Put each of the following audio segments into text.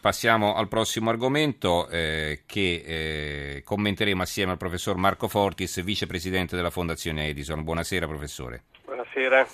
Passiamo al prossimo argomento eh, che eh, commenteremo assieme al professor Marco Fortis, vicepresidente della Fondazione Edison. Buonasera professore. Buonasera.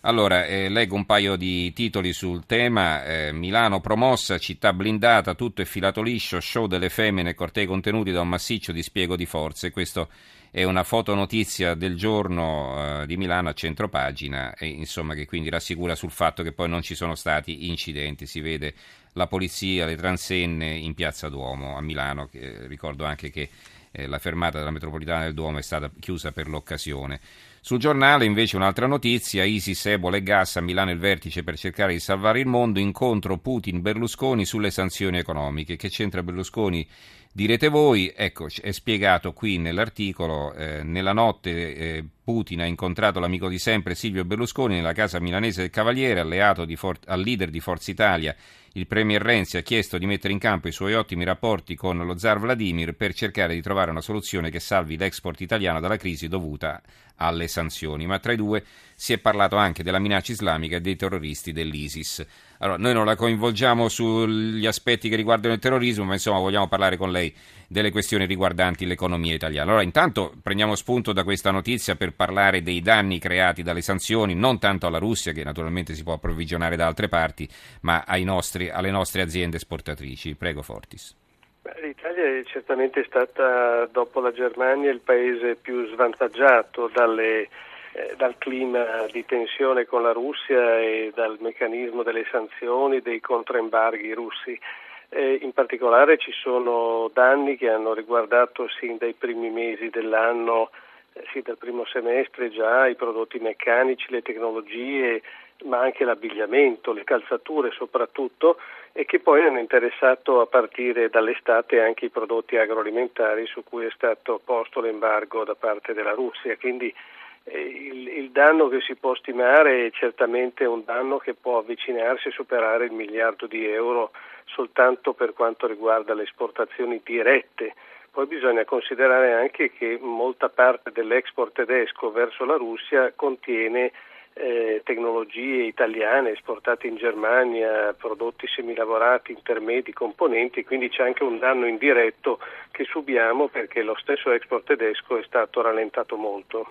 Allora, eh, leggo un paio di titoli sul tema. Eh, Milano promossa, città blindata, tutto è filato liscio, show delle femmine, cortei contenuti da un massiccio dispiego di forze. Questo è una fotonotizia del giorno eh, di Milano a centropagina, e, insomma, che quindi rassicura sul fatto che poi non ci sono stati incidenti. Si vede la polizia, le transenne in piazza Duomo a Milano. Che, ricordo anche che eh, la fermata della metropolitana del Duomo è stata chiusa per l'occasione. Sul giornale invece un'altra notizia, ISIS, Ebola e gas a Milano il vertice per cercare di salvare il mondo, incontro Putin-Berlusconi sulle sanzioni economiche. Che c'entra Berlusconi? Direte voi, ecco, è spiegato qui nell'articolo, eh, nella notte eh, Putin ha incontrato l'amico di sempre Silvio Berlusconi nella casa milanese del Cavaliere, alleato For- al leader di Forza Italia il Premier Renzi ha chiesto di mettere in campo i suoi ottimi rapporti con lo zar Vladimir per cercare di trovare una soluzione che salvi l'export italiano dalla crisi dovuta alle sanzioni. Ma tra i due si è parlato anche della minaccia islamica e dei terroristi dell'ISIS. Allora, noi non la coinvolgiamo sugli aspetti che riguardano il terrorismo, ma insomma vogliamo parlare con lei delle questioni riguardanti l'economia italiana. Allora, intanto prendiamo spunto da questa notizia per parlare dei danni creati dalle sanzioni, non tanto alla Russia, che naturalmente si può approvvigionare da altre parti, ma nostri, alle nostre aziende esportatrici. Prego, Fortis. L'Italia è certamente stata, dopo la Germania, il paese più svantaggiato dalle dal clima di tensione con la Russia e dal meccanismo delle sanzioni, dei controembarghi russi. Eh, in particolare ci sono danni che hanno riguardato sin dai primi mesi dell'anno, eh, sin dal primo semestre già, i prodotti meccanici, le tecnologie, ma anche l'abbigliamento, le calzature soprattutto, e che poi hanno interessato a partire dall'estate anche i prodotti agroalimentari su cui è stato posto l'embargo da parte della Russia. Quindi il, il, danno che si può stimare è certamente un danno che può avvicinarsi e superare il miliardo di euro soltanto per quanto riguarda le esportazioni dirette. Poi bisogna considerare anche che molta parte dell'export tedesco verso la Russia contiene eh, tecnologie italiane esportate in Germania, prodotti semilavorati, intermedi, componenti, quindi c'è anche un danno indiretto che subiamo perché lo stesso export tedesco è stato rallentato molto.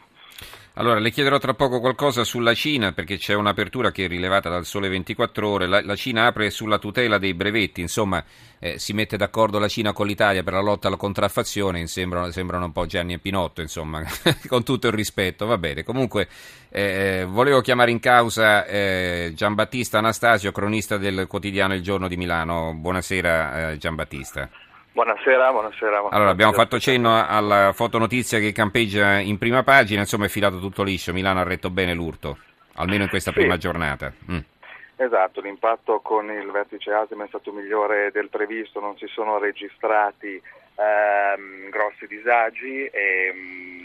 Allora, le chiederò tra poco qualcosa sulla Cina, perché c'è un'apertura che è rilevata dal Sole 24 Ore. La, la Cina apre sulla tutela dei brevetti, insomma, eh, si mette d'accordo la Cina con l'Italia per la lotta alla contraffazione, sembrano, sembrano un po' Gianni e Pinotto, insomma, con tutto il rispetto, va bene. Comunque, eh, volevo chiamare in causa eh, Giambattista Anastasio, cronista del quotidiano Il Giorno di Milano. Buonasera, eh, Giambattista. Buonasera, buonasera, buonasera. Allora, abbiamo fatto cenno alla fotonotizia che campeggia in prima pagina, insomma è filato tutto liscio, Milano ha retto bene l'urto, almeno in questa sì. prima giornata. Mm. Esatto, l'impatto con il vertice ASEM è stato migliore del previsto, non si sono registrati ehm, grossi disagi e mm,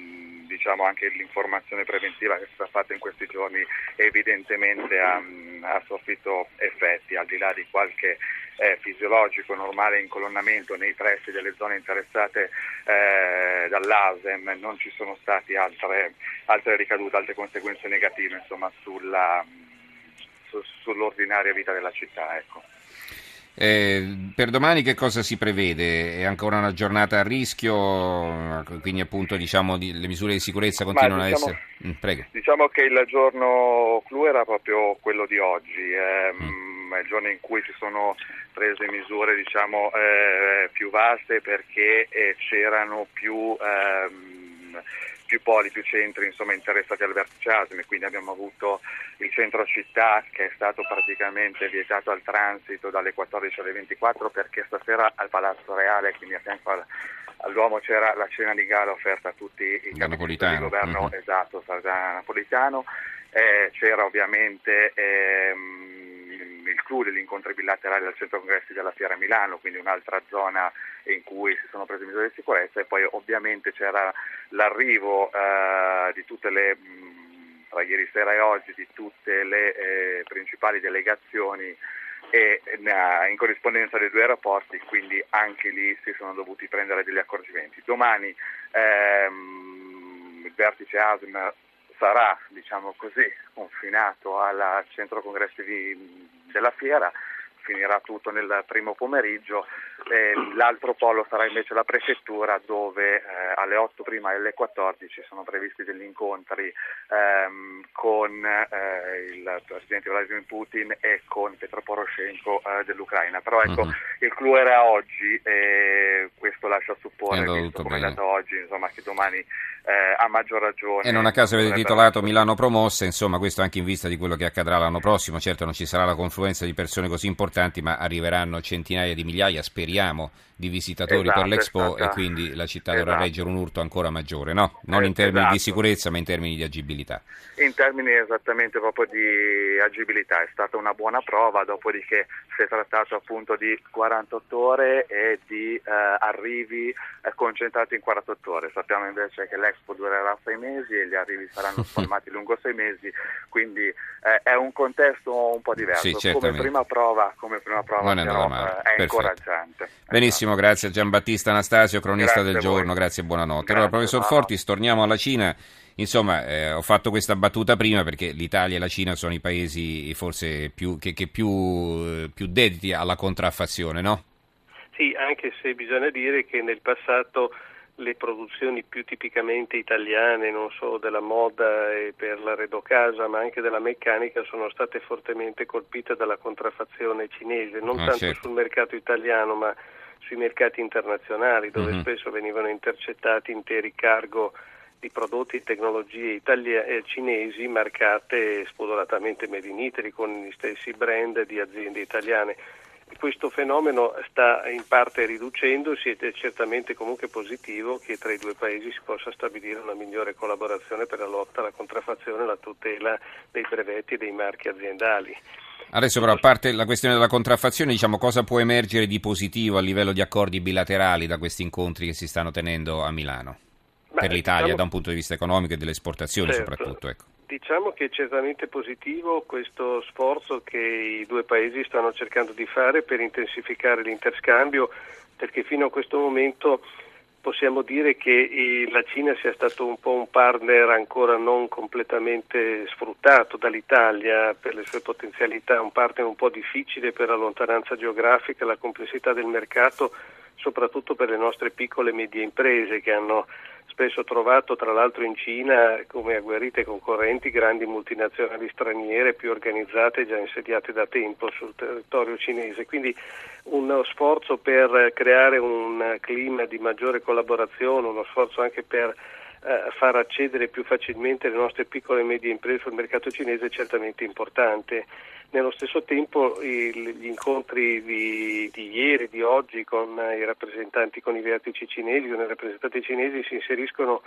diciamo anche l'informazione preventiva che è stata fatta in questi giorni evidentemente ha, ha sofferto effetti, al di là di qualche eh, fisiologico normale incolonnamento nei pressi delle zone interessate eh, dall'ASEM non ci sono state altre, altre, ricadute, altre conseguenze negative insomma, sulla, su, sull'ordinaria vita della città. Ecco. Eh, per domani che cosa si prevede? È ancora una giornata a rischio, quindi appunto diciamo, le misure di sicurezza continuano diciamo, a essere... Mm, diciamo che il giorno clou era proprio quello di oggi. Eh, mm è il giorno in cui si sono prese misure diciamo, eh, più vaste perché eh, c'erano più, ehm, più, poli, più centri insomma, interessati al vertice ASM, quindi abbiamo avuto il centro città che è stato praticamente vietato al transito dalle 14 alle 24 perché stasera al Palazzo Reale, quindi a fianco al, all'uomo c'era la cena di gala offerta a tutti i capi di governo, mm-hmm. esatto, Napolitano, eh, c'era ovviamente... Ehm, il clou degli incontri bilaterali al centro congressi della Fiera Milano, quindi un'altra zona in cui si sono prese misure di sicurezza e poi ovviamente c'era l'arrivo eh, di tutte le tra ieri sera e oggi di tutte le eh, principali delegazioni e in corrispondenza dei due aeroporti, quindi anche lì si sono dovuti prendere degli accorgimenti. Domani ehm, il vertice ASM sarà, diciamo così, confinato al centro congressi di, della fiera, finirà tutto nel primo pomeriggio. L'altro polo sarà invece la prefettura dove eh, alle 8 prima e alle 14 sono previsti degli incontri ehm, con eh, il presidente Vladimir Putin e con Petro Poroshenko eh, dell'Ucraina. Però ecco, uh-huh. il clou era oggi e questo lascia supporre, visto come è andato oggi, insomma, che domani eh, a maggior ragione. E non a caso avete titolato Milano promossa, insomma, questo anche in vista di quello che accadrà l'anno prossimo. Certo non ci sarà la confluenza di persone così importanti, ma arriveranno centinaia di migliaia, speriamo, di visitatori esatto, per l'Expo esatto. e quindi la città esatto. dovrà reggere un urto ancora maggiore, no? Non in termini di esatto. sicurezza, ma in termini di agibilità. In termini esattamente proprio di agibilità, è stata una buona prova, dopodiché si è trattato appunto di 48 ore e di eh, arrivi eh, concentrati in 48 ore. Sappiamo invece che l'Expo durerà sei mesi e gli arrivi saranno spalmati lungo sei mesi, quindi eh, è un contesto un po' diverso. Sì, come prima prova, come prima prova però, è, eh, incoraggiante. Benissimo, grazie a Giambattista Anastasio, cronista grazie del giorno, grazie e buonanotte. Grazie, allora, professor Fortis, torniamo alla Cina. Insomma, eh, ho fatto questa battuta prima perché l'Italia e la Cina sono i paesi forse più, che, che più, più dediti alla contraffazione, no? Sì, anche se bisogna dire che nel passato le produzioni più tipicamente italiane, non solo della moda e per l'arredo casa, ma anche della meccanica, sono state fortemente colpite dalla contraffazione cinese, non ah, tanto certo. sul mercato italiano, ma sui mercati internazionali, dove mm-hmm. spesso venivano intercettati interi cargo di prodotti e tecnologie italia- eh, cinesi marcate spudoratamente Made in Italy con gli stessi brand di aziende italiane. Questo fenomeno sta in parte riducendosi ed è certamente comunque positivo che tra i due paesi si possa stabilire una migliore collaborazione per la lotta alla contraffazione e la tutela dei brevetti e dei marchi aziendali. Adesso però, a parte la questione della contraffazione, diciamo cosa può emergere di positivo a livello di accordi bilaterali da questi incontri che si stanno tenendo a Milano? Beh, per l'Italia diciamo, da un punto di vista economico e delle esportazioni certo, soprattutto. Ecco. Diciamo che è certamente positivo questo sforzo che i due paesi stanno cercando di fare per intensificare l'interscambio perché fino a questo momento possiamo dire che la Cina sia stato un po' un partner ancora non completamente sfruttato dall'Italia per le sue potenzialità, un partner un po' difficile per la lontananza geografica, la complessità del mercato, soprattutto per le nostre piccole e medie imprese che hanno spesso trovato tra l'altro in Cina come agguerrite concorrenti grandi multinazionali straniere più organizzate e già insediate da tempo sul territorio cinese. Quindi uno sforzo per creare un clima di maggiore collaborazione, uno sforzo anche per eh, far accedere più facilmente le nostre piccole e medie imprese sul mercato cinese è certamente importante. Nello stesso tempo il, gli incontri di, di, ieri, di oggi con i rappresentanti, con i vertici cinesi, con i rappresentanti cinesi si inseriscono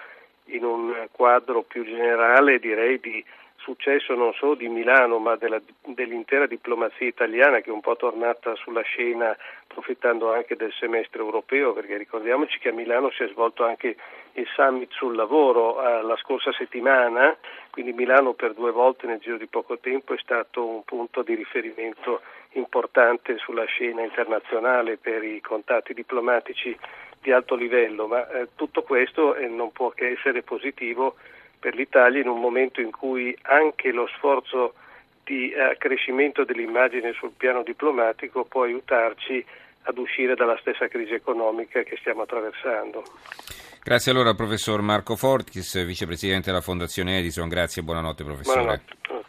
in un quadro più generale direi di successo non solo di Milano ma della, dell'intera diplomazia italiana che è un po' tornata sulla scena approfittando anche del semestre europeo perché ricordiamoci che a Milano si è svolto anche il summit sul lavoro eh, la scorsa settimana, quindi Milano per due volte nel giro di poco tempo è stato un punto di riferimento importante sulla scena internazionale per i contatti diplomatici di alto livello, ma eh, tutto questo eh, non può che essere positivo per l'Italia in un momento in cui anche lo sforzo di accrescimento eh, dell'immagine sul piano diplomatico può aiutarci ad uscire dalla stessa crisi economica che stiamo attraversando. Grazie allora al professor Marco Fortis, vicepresidente della Fondazione Edison. Grazie e buonanotte professore. Buonanotte.